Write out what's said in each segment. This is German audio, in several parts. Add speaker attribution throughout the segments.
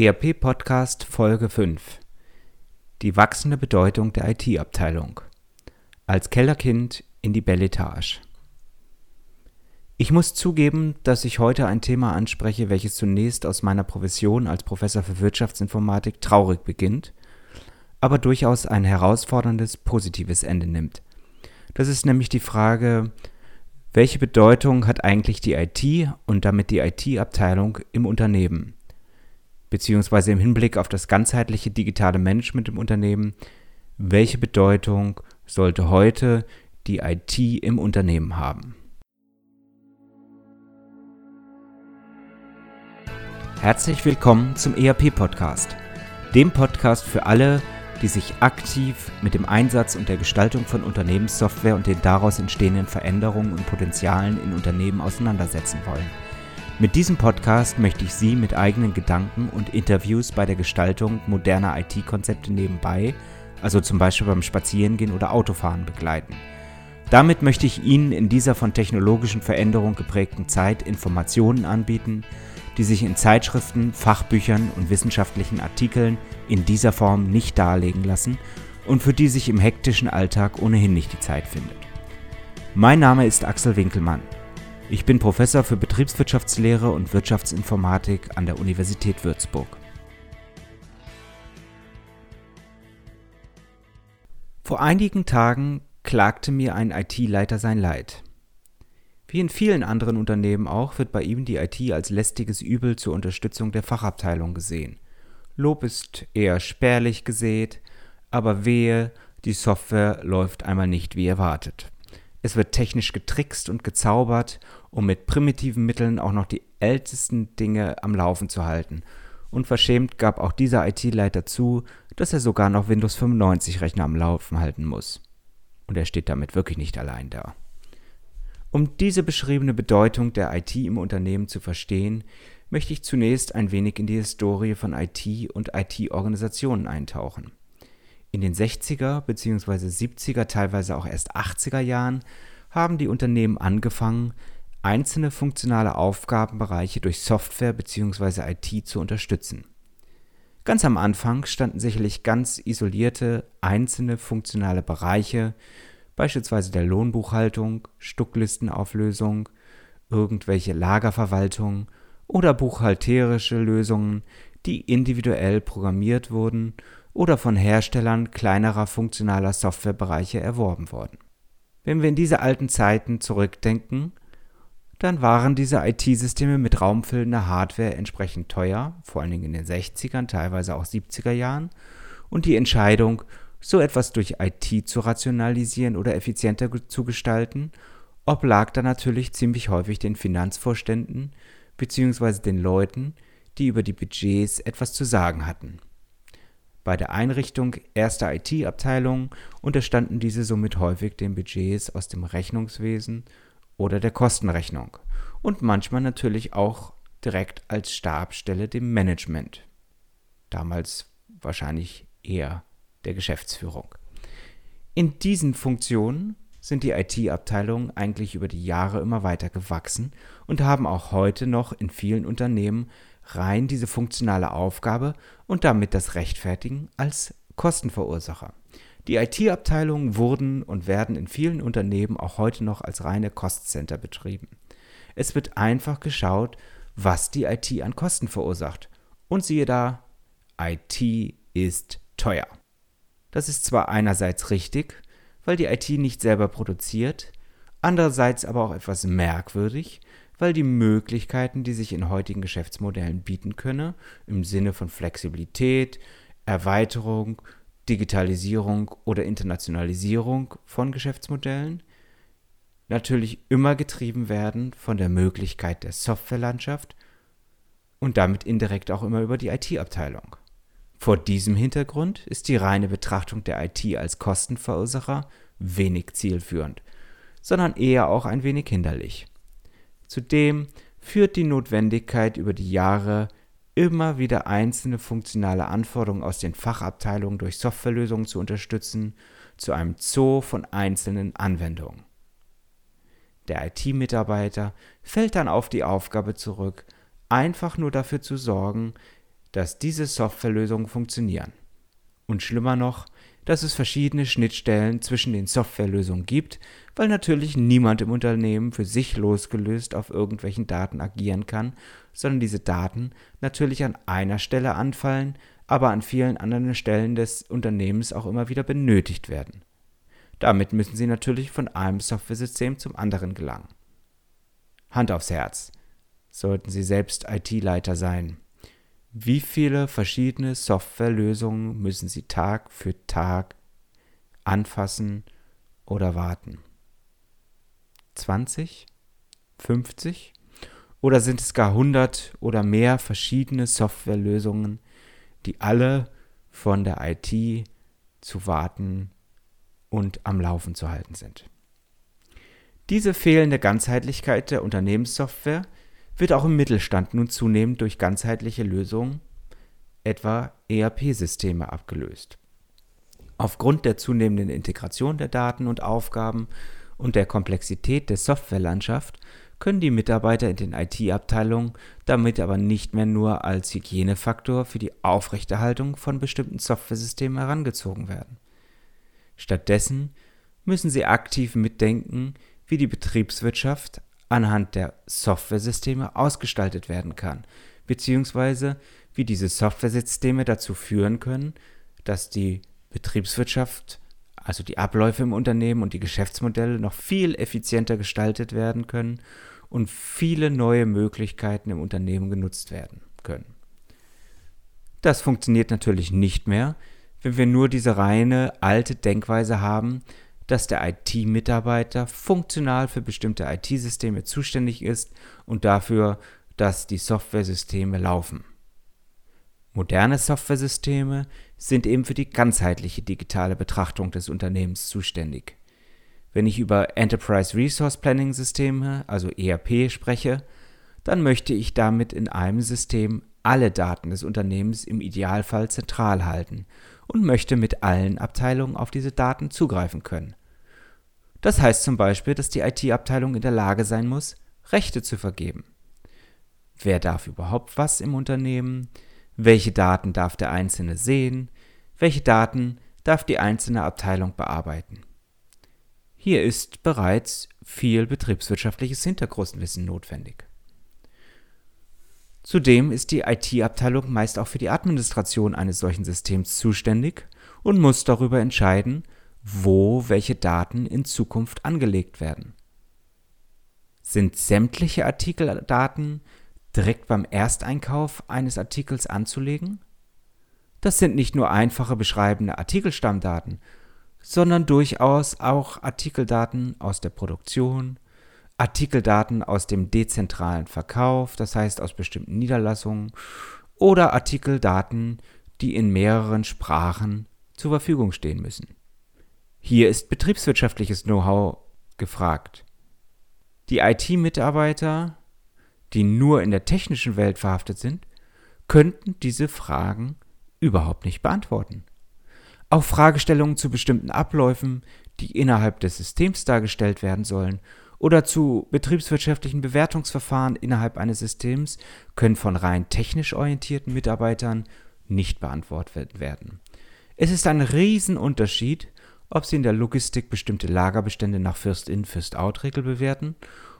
Speaker 1: ERP Podcast Folge 5 Die wachsende Bedeutung der IT-Abteilung Als Kellerkind in die Belletage Ich muss zugeben, dass ich heute ein Thema anspreche, welches zunächst aus meiner Profession als Professor für Wirtschaftsinformatik traurig beginnt, aber durchaus ein herausforderndes positives Ende nimmt. Das ist nämlich die Frage, welche Bedeutung hat eigentlich die IT und damit die IT-Abteilung im Unternehmen? Beziehungsweise im Hinblick auf das ganzheitliche digitale Management im Unternehmen, welche Bedeutung sollte heute die IT im Unternehmen haben? Herzlich willkommen zum ERP-Podcast, dem Podcast für alle, die sich aktiv mit dem Einsatz und der Gestaltung von Unternehmenssoftware und den daraus entstehenden Veränderungen und Potenzialen in Unternehmen auseinandersetzen wollen. Mit diesem Podcast möchte ich Sie mit eigenen Gedanken und Interviews bei der Gestaltung moderner IT-Konzepte nebenbei, also zum Beispiel beim Spazierengehen oder Autofahren, begleiten. Damit möchte ich Ihnen in dieser von technologischen Veränderungen geprägten Zeit Informationen anbieten, die sich in Zeitschriften, Fachbüchern und wissenschaftlichen Artikeln in dieser Form nicht darlegen lassen und für die sich im hektischen Alltag ohnehin nicht die Zeit findet. Mein Name ist Axel Winkelmann. Ich bin Professor für Betriebswirtschaftslehre und Wirtschaftsinformatik an der Universität Würzburg. Vor einigen Tagen klagte mir ein IT-Leiter sein Leid. Wie in vielen anderen Unternehmen auch, wird bei ihm die IT als lästiges Übel zur Unterstützung der Fachabteilung gesehen. Lob ist eher spärlich gesät, aber wehe, die Software läuft einmal nicht wie erwartet. Es wird technisch getrickst und gezaubert, um mit primitiven Mitteln auch noch die ältesten Dinge am Laufen zu halten. Und verschämt gab auch dieser IT-Leiter zu, dass er sogar noch Windows 95 Rechner am Laufen halten muss. Und er steht damit wirklich nicht allein da. Um diese beschriebene Bedeutung der IT im Unternehmen zu verstehen, möchte ich zunächst ein wenig in die Historie von IT und IT-Organisationen eintauchen. In den 60er bzw. 70er, teilweise auch erst 80er Jahren haben die Unternehmen angefangen, einzelne funktionale Aufgabenbereiche durch Software bzw. IT zu unterstützen. Ganz am Anfang standen sicherlich ganz isolierte einzelne funktionale Bereiche, beispielsweise der Lohnbuchhaltung, Stucklistenauflösung, irgendwelche Lagerverwaltung oder buchhalterische Lösungen, die individuell programmiert wurden oder von Herstellern kleinerer funktionaler Softwarebereiche erworben worden. Wenn wir in diese alten Zeiten zurückdenken, dann waren diese IT-Systeme mit raumfüllender Hardware entsprechend teuer, vor allen Dingen in den 60ern, teilweise auch 70er Jahren, und die Entscheidung, so etwas durch IT zu rationalisieren oder effizienter zu gestalten, oblag dann natürlich ziemlich häufig den Finanzvorständen bzw. den Leuten, die über die Budgets etwas zu sagen hatten. Bei der Einrichtung erster IT-Abteilungen unterstanden diese somit häufig den Budgets aus dem Rechnungswesen oder der Kostenrechnung und manchmal natürlich auch direkt als Stabstelle dem Management. Damals wahrscheinlich eher der Geschäftsführung. In diesen Funktionen sind die IT-Abteilungen eigentlich über die Jahre immer weiter gewachsen und haben auch heute noch in vielen Unternehmen rein diese funktionale Aufgabe und damit das Rechtfertigen als Kostenverursacher. Die IT-Abteilungen wurden und werden in vielen Unternehmen auch heute noch als reine Cost-Center betrieben. Es wird einfach geschaut, was die IT an Kosten verursacht. Und siehe da, IT ist teuer. Das ist zwar einerseits richtig, weil die IT nicht selber produziert, andererseits aber auch etwas merkwürdig, weil die Möglichkeiten, die sich in heutigen Geschäftsmodellen bieten könne, im Sinne von Flexibilität, Erweiterung, Digitalisierung oder Internationalisierung von Geschäftsmodellen, natürlich immer getrieben werden von der Möglichkeit der Softwarelandschaft und damit indirekt auch immer über die IT-Abteilung. Vor diesem Hintergrund ist die reine Betrachtung der IT als Kostenverursacher wenig zielführend, sondern eher auch ein wenig hinderlich. Zudem führt die Notwendigkeit über die Jahre immer wieder einzelne funktionale Anforderungen aus den Fachabteilungen durch Softwarelösungen zu unterstützen, zu einem Zoo von einzelnen Anwendungen. Der IT-Mitarbeiter fällt dann auf die Aufgabe zurück, einfach nur dafür zu sorgen, dass diese Softwarelösungen funktionieren. Und schlimmer noch, dass es verschiedene Schnittstellen zwischen den Softwarelösungen gibt, weil natürlich niemand im Unternehmen für sich losgelöst auf irgendwelchen Daten agieren kann, sondern diese Daten natürlich an einer Stelle anfallen, aber an vielen anderen Stellen des Unternehmens auch immer wieder benötigt werden. Damit müssen sie natürlich von einem Softwaresystem zum anderen gelangen. Hand aufs Herz. Sollten Sie selbst IT-Leiter sein. Wie viele verschiedene Softwarelösungen müssen Sie Tag für Tag anfassen oder warten? 20? 50? Oder sind es gar 100 oder mehr verschiedene Softwarelösungen, die alle von der IT zu warten und am Laufen zu halten sind? Diese fehlende Ganzheitlichkeit der Unternehmenssoftware wird auch im Mittelstand nun zunehmend durch ganzheitliche Lösungen, etwa ERP-Systeme, abgelöst. Aufgrund der zunehmenden Integration der Daten und Aufgaben und der Komplexität der Softwarelandschaft können die Mitarbeiter in den IT-Abteilungen damit aber nicht mehr nur als Hygienefaktor für die Aufrechterhaltung von bestimmten Softwaresystemen herangezogen werden. Stattdessen müssen sie aktiv mitdenken, wie die Betriebswirtschaft anhand der Softwaresysteme ausgestaltet werden kann, beziehungsweise wie diese Softwaresysteme dazu führen können, dass die Betriebswirtschaft, also die Abläufe im Unternehmen und die Geschäftsmodelle noch viel effizienter gestaltet werden können und viele neue Möglichkeiten im Unternehmen genutzt werden können. Das funktioniert natürlich nicht mehr, wenn wir nur diese reine alte Denkweise haben, dass der IT-Mitarbeiter funktional für bestimmte IT-Systeme zuständig ist und dafür, dass die Softwaresysteme laufen. Moderne Softwaresysteme sind eben für die ganzheitliche digitale Betrachtung des Unternehmens zuständig. Wenn ich über Enterprise Resource Planning Systeme, also ERP, spreche, dann möchte ich damit in einem System alle Daten des Unternehmens im Idealfall zentral halten und möchte mit allen Abteilungen auf diese Daten zugreifen können. Das heißt zum Beispiel, dass die IT-Abteilung in der Lage sein muss, Rechte zu vergeben. Wer darf überhaupt was im Unternehmen? Welche Daten darf der Einzelne sehen? Welche Daten darf die einzelne Abteilung bearbeiten? Hier ist bereits viel betriebswirtschaftliches Hintergrundwissen notwendig. Zudem ist die IT-Abteilung meist auch für die Administration eines solchen Systems zuständig und muss darüber entscheiden, wo welche Daten in Zukunft angelegt werden. Sind sämtliche Artikeldaten direkt beim Ersteinkauf eines Artikels anzulegen? Das sind nicht nur einfache beschreibende Artikelstammdaten, sondern durchaus auch Artikeldaten aus der Produktion, Artikeldaten aus dem dezentralen Verkauf, das heißt aus bestimmten Niederlassungen, oder Artikeldaten, die in mehreren Sprachen zur Verfügung stehen müssen. Hier ist betriebswirtschaftliches Know-how gefragt. Die IT-Mitarbeiter, die nur in der technischen Welt verhaftet sind, könnten diese Fragen überhaupt nicht beantworten. Auch Fragestellungen zu bestimmten Abläufen, die innerhalb des Systems dargestellt werden sollen, oder zu betriebswirtschaftlichen Bewertungsverfahren innerhalb eines Systems können von rein technisch orientierten Mitarbeitern nicht beantwortet werden. Es ist ein Riesenunterschied, ob sie in der Logistik bestimmte Lagerbestände nach First-in, First-out-Regel bewerten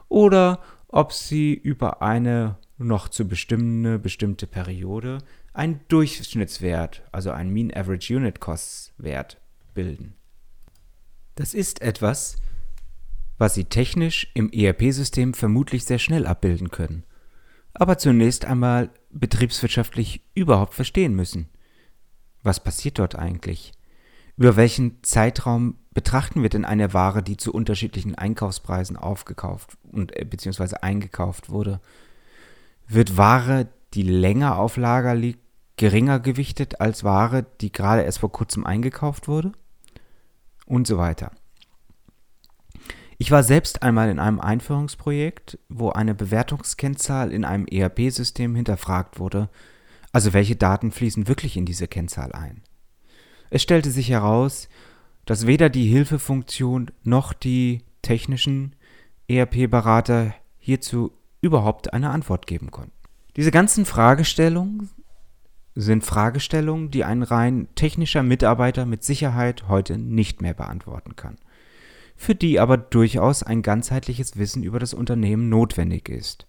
Speaker 1: oder ob sie über eine noch zu bestimmende bestimmte Periode einen Durchschnittswert, also einen Mean Average Unit Costs Wert bilden. Das ist etwas, was Sie technisch im ERP-System vermutlich sehr schnell abbilden können, aber zunächst einmal betriebswirtschaftlich überhaupt verstehen müssen. Was passiert dort eigentlich? Über welchen Zeitraum betrachten wir denn eine Ware, die zu unterschiedlichen Einkaufspreisen aufgekauft und äh, beziehungsweise eingekauft wurde? Wird Ware, die länger auf Lager liegt, geringer gewichtet als Ware, die gerade erst vor kurzem eingekauft wurde? Und so weiter. Ich war selbst einmal in einem Einführungsprojekt, wo eine Bewertungskennzahl in einem ERP-System hinterfragt wurde, also welche Daten fließen wirklich in diese Kennzahl ein. Es stellte sich heraus, dass weder die Hilfefunktion noch die technischen ERP-Berater hierzu überhaupt eine Antwort geben konnten. Diese ganzen Fragestellungen sind Fragestellungen, die ein rein technischer Mitarbeiter mit Sicherheit heute nicht mehr beantworten kann, für die aber durchaus ein ganzheitliches Wissen über das Unternehmen notwendig ist.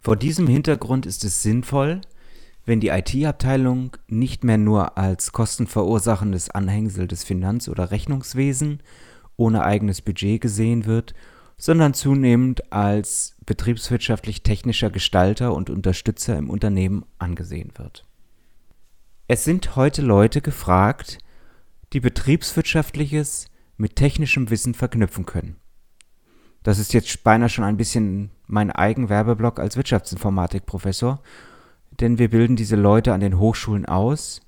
Speaker 1: Vor diesem Hintergrund ist es sinnvoll, wenn die IT-Abteilung nicht mehr nur als kostenverursachendes Anhängsel des Finanz- oder Rechnungswesen ohne eigenes Budget gesehen wird, sondern zunehmend als betriebswirtschaftlich-technischer Gestalter und Unterstützer im Unternehmen angesehen wird. Es sind heute Leute gefragt, die betriebswirtschaftliches mit technischem Wissen verknüpfen können. Das ist jetzt beinahe schon ein bisschen mein Eigenwerbeblock als Wirtschaftsinformatikprofessor, denn wir bilden diese Leute an den Hochschulen aus,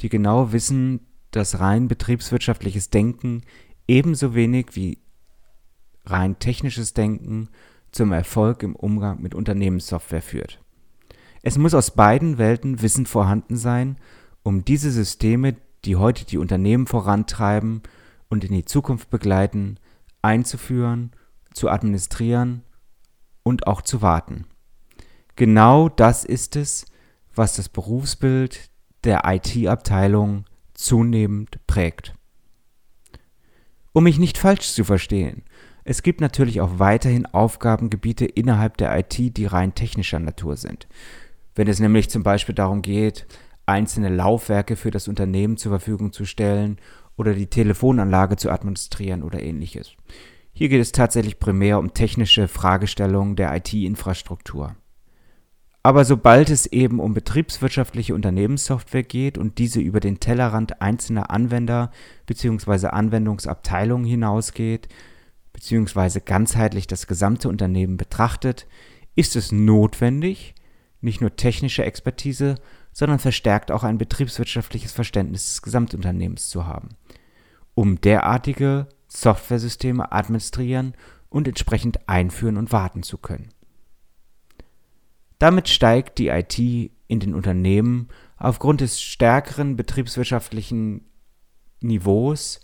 Speaker 1: die genau wissen, dass rein betriebswirtschaftliches Denken ebenso wenig wie rein technisches Denken zum Erfolg im Umgang mit Unternehmenssoftware führt. Es muss aus beiden Welten Wissen vorhanden sein, um diese Systeme, die heute die Unternehmen vorantreiben und in die Zukunft begleiten, einzuführen, zu administrieren und auch zu warten. Genau das ist es, was das Berufsbild der IT-Abteilung zunehmend prägt. Um mich nicht falsch zu verstehen, es gibt natürlich auch weiterhin Aufgabengebiete innerhalb der IT, die rein technischer Natur sind. Wenn es nämlich zum Beispiel darum geht, einzelne Laufwerke für das Unternehmen zur Verfügung zu stellen oder die Telefonanlage zu administrieren oder ähnliches. Hier geht es tatsächlich primär um technische Fragestellungen der IT-Infrastruktur. Aber sobald es eben um betriebswirtschaftliche Unternehmenssoftware geht und diese über den Tellerrand einzelner Anwender bzw. Anwendungsabteilungen hinausgeht, bzw. ganzheitlich das gesamte Unternehmen betrachtet, ist es notwendig, nicht nur technische Expertise, sondern verstärkt auch ein betriebswirtschaftliches Verständnis des Gesamtunternehmens zu haben, um derartige Softwaresysteme administrieren und entsprechend einführen und warten zu können. Damit steigt die IT in den Unternehmen aufgrund des stärkeren betriebswirtschaftlichen Niveaus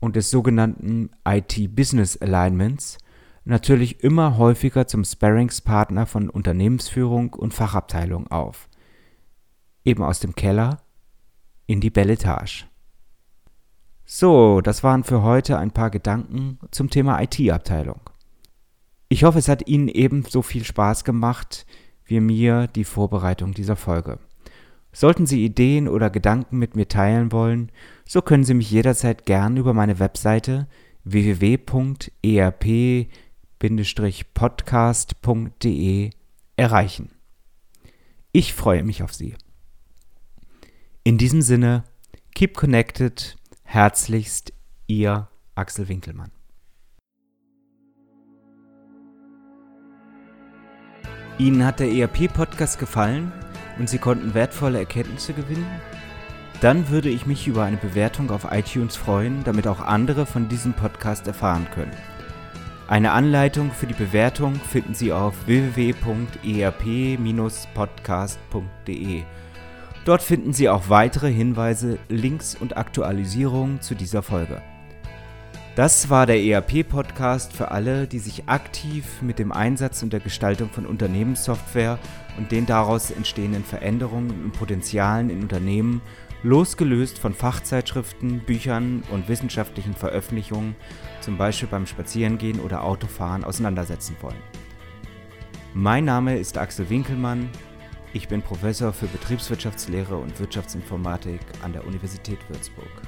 Speaker 1: und des sogenannten IT Business Alignments natürlich immer häufiger zum Sparringspartner von Unternehmensführung und Fachabteilung auf. Eben aus dem Keller in die Belletage. So, das waren für heute ein paar Gedanken zum Thema IT-Abteilung. Ich hoffe, es hat Ihnen ebenso viel Spaß gemacht wie mir die Vorbereitung dieser Folge. Sollten Sie Ideen oder Gedanken mit mir teilen wollen, so können Sie mich jederzeit gern über meine Webseite www.erp podcast.de erreichen. Ich freue mich auf Sie. In diesem Sinne, keep connected, herzlichst Ihr Axel Winkelmann. Ihnen hat der ERP-Podcast gefallen und Sie konnten wertvolle Erkenntnisse gewinnen? Dann würde ich mich über eine Bewertung auf iTunes freuen, damit auch andere von diesem Podcast erfahren können. Eine Anleitung für die Bewertung finden Sie auf www.erp-podcast.de. Dort finden Sie auch weitere Hinweise, Links und Aktualisierungen zu dieser Folge. Das war der ERP-Podcast für alle, die sich aktiv mit dem Einsatz und der Gestaltung von Unternehmenssoftware und den daraus entstehenden Veränderungen und Potenzialen in Unternehmen losgelöst von Fachzeitschriften, Büchern und wissenschaftlichen Veröffentlichungen, zum Beispiel beim Spazierengehen oder Autofahren, auseinandersetzen wollen. Mein Name ist Axel Winkelmann. Ich bin Professor für Betriebswirtschaftslehre und Wirtschaftsinformatik an der Universität Würzburg.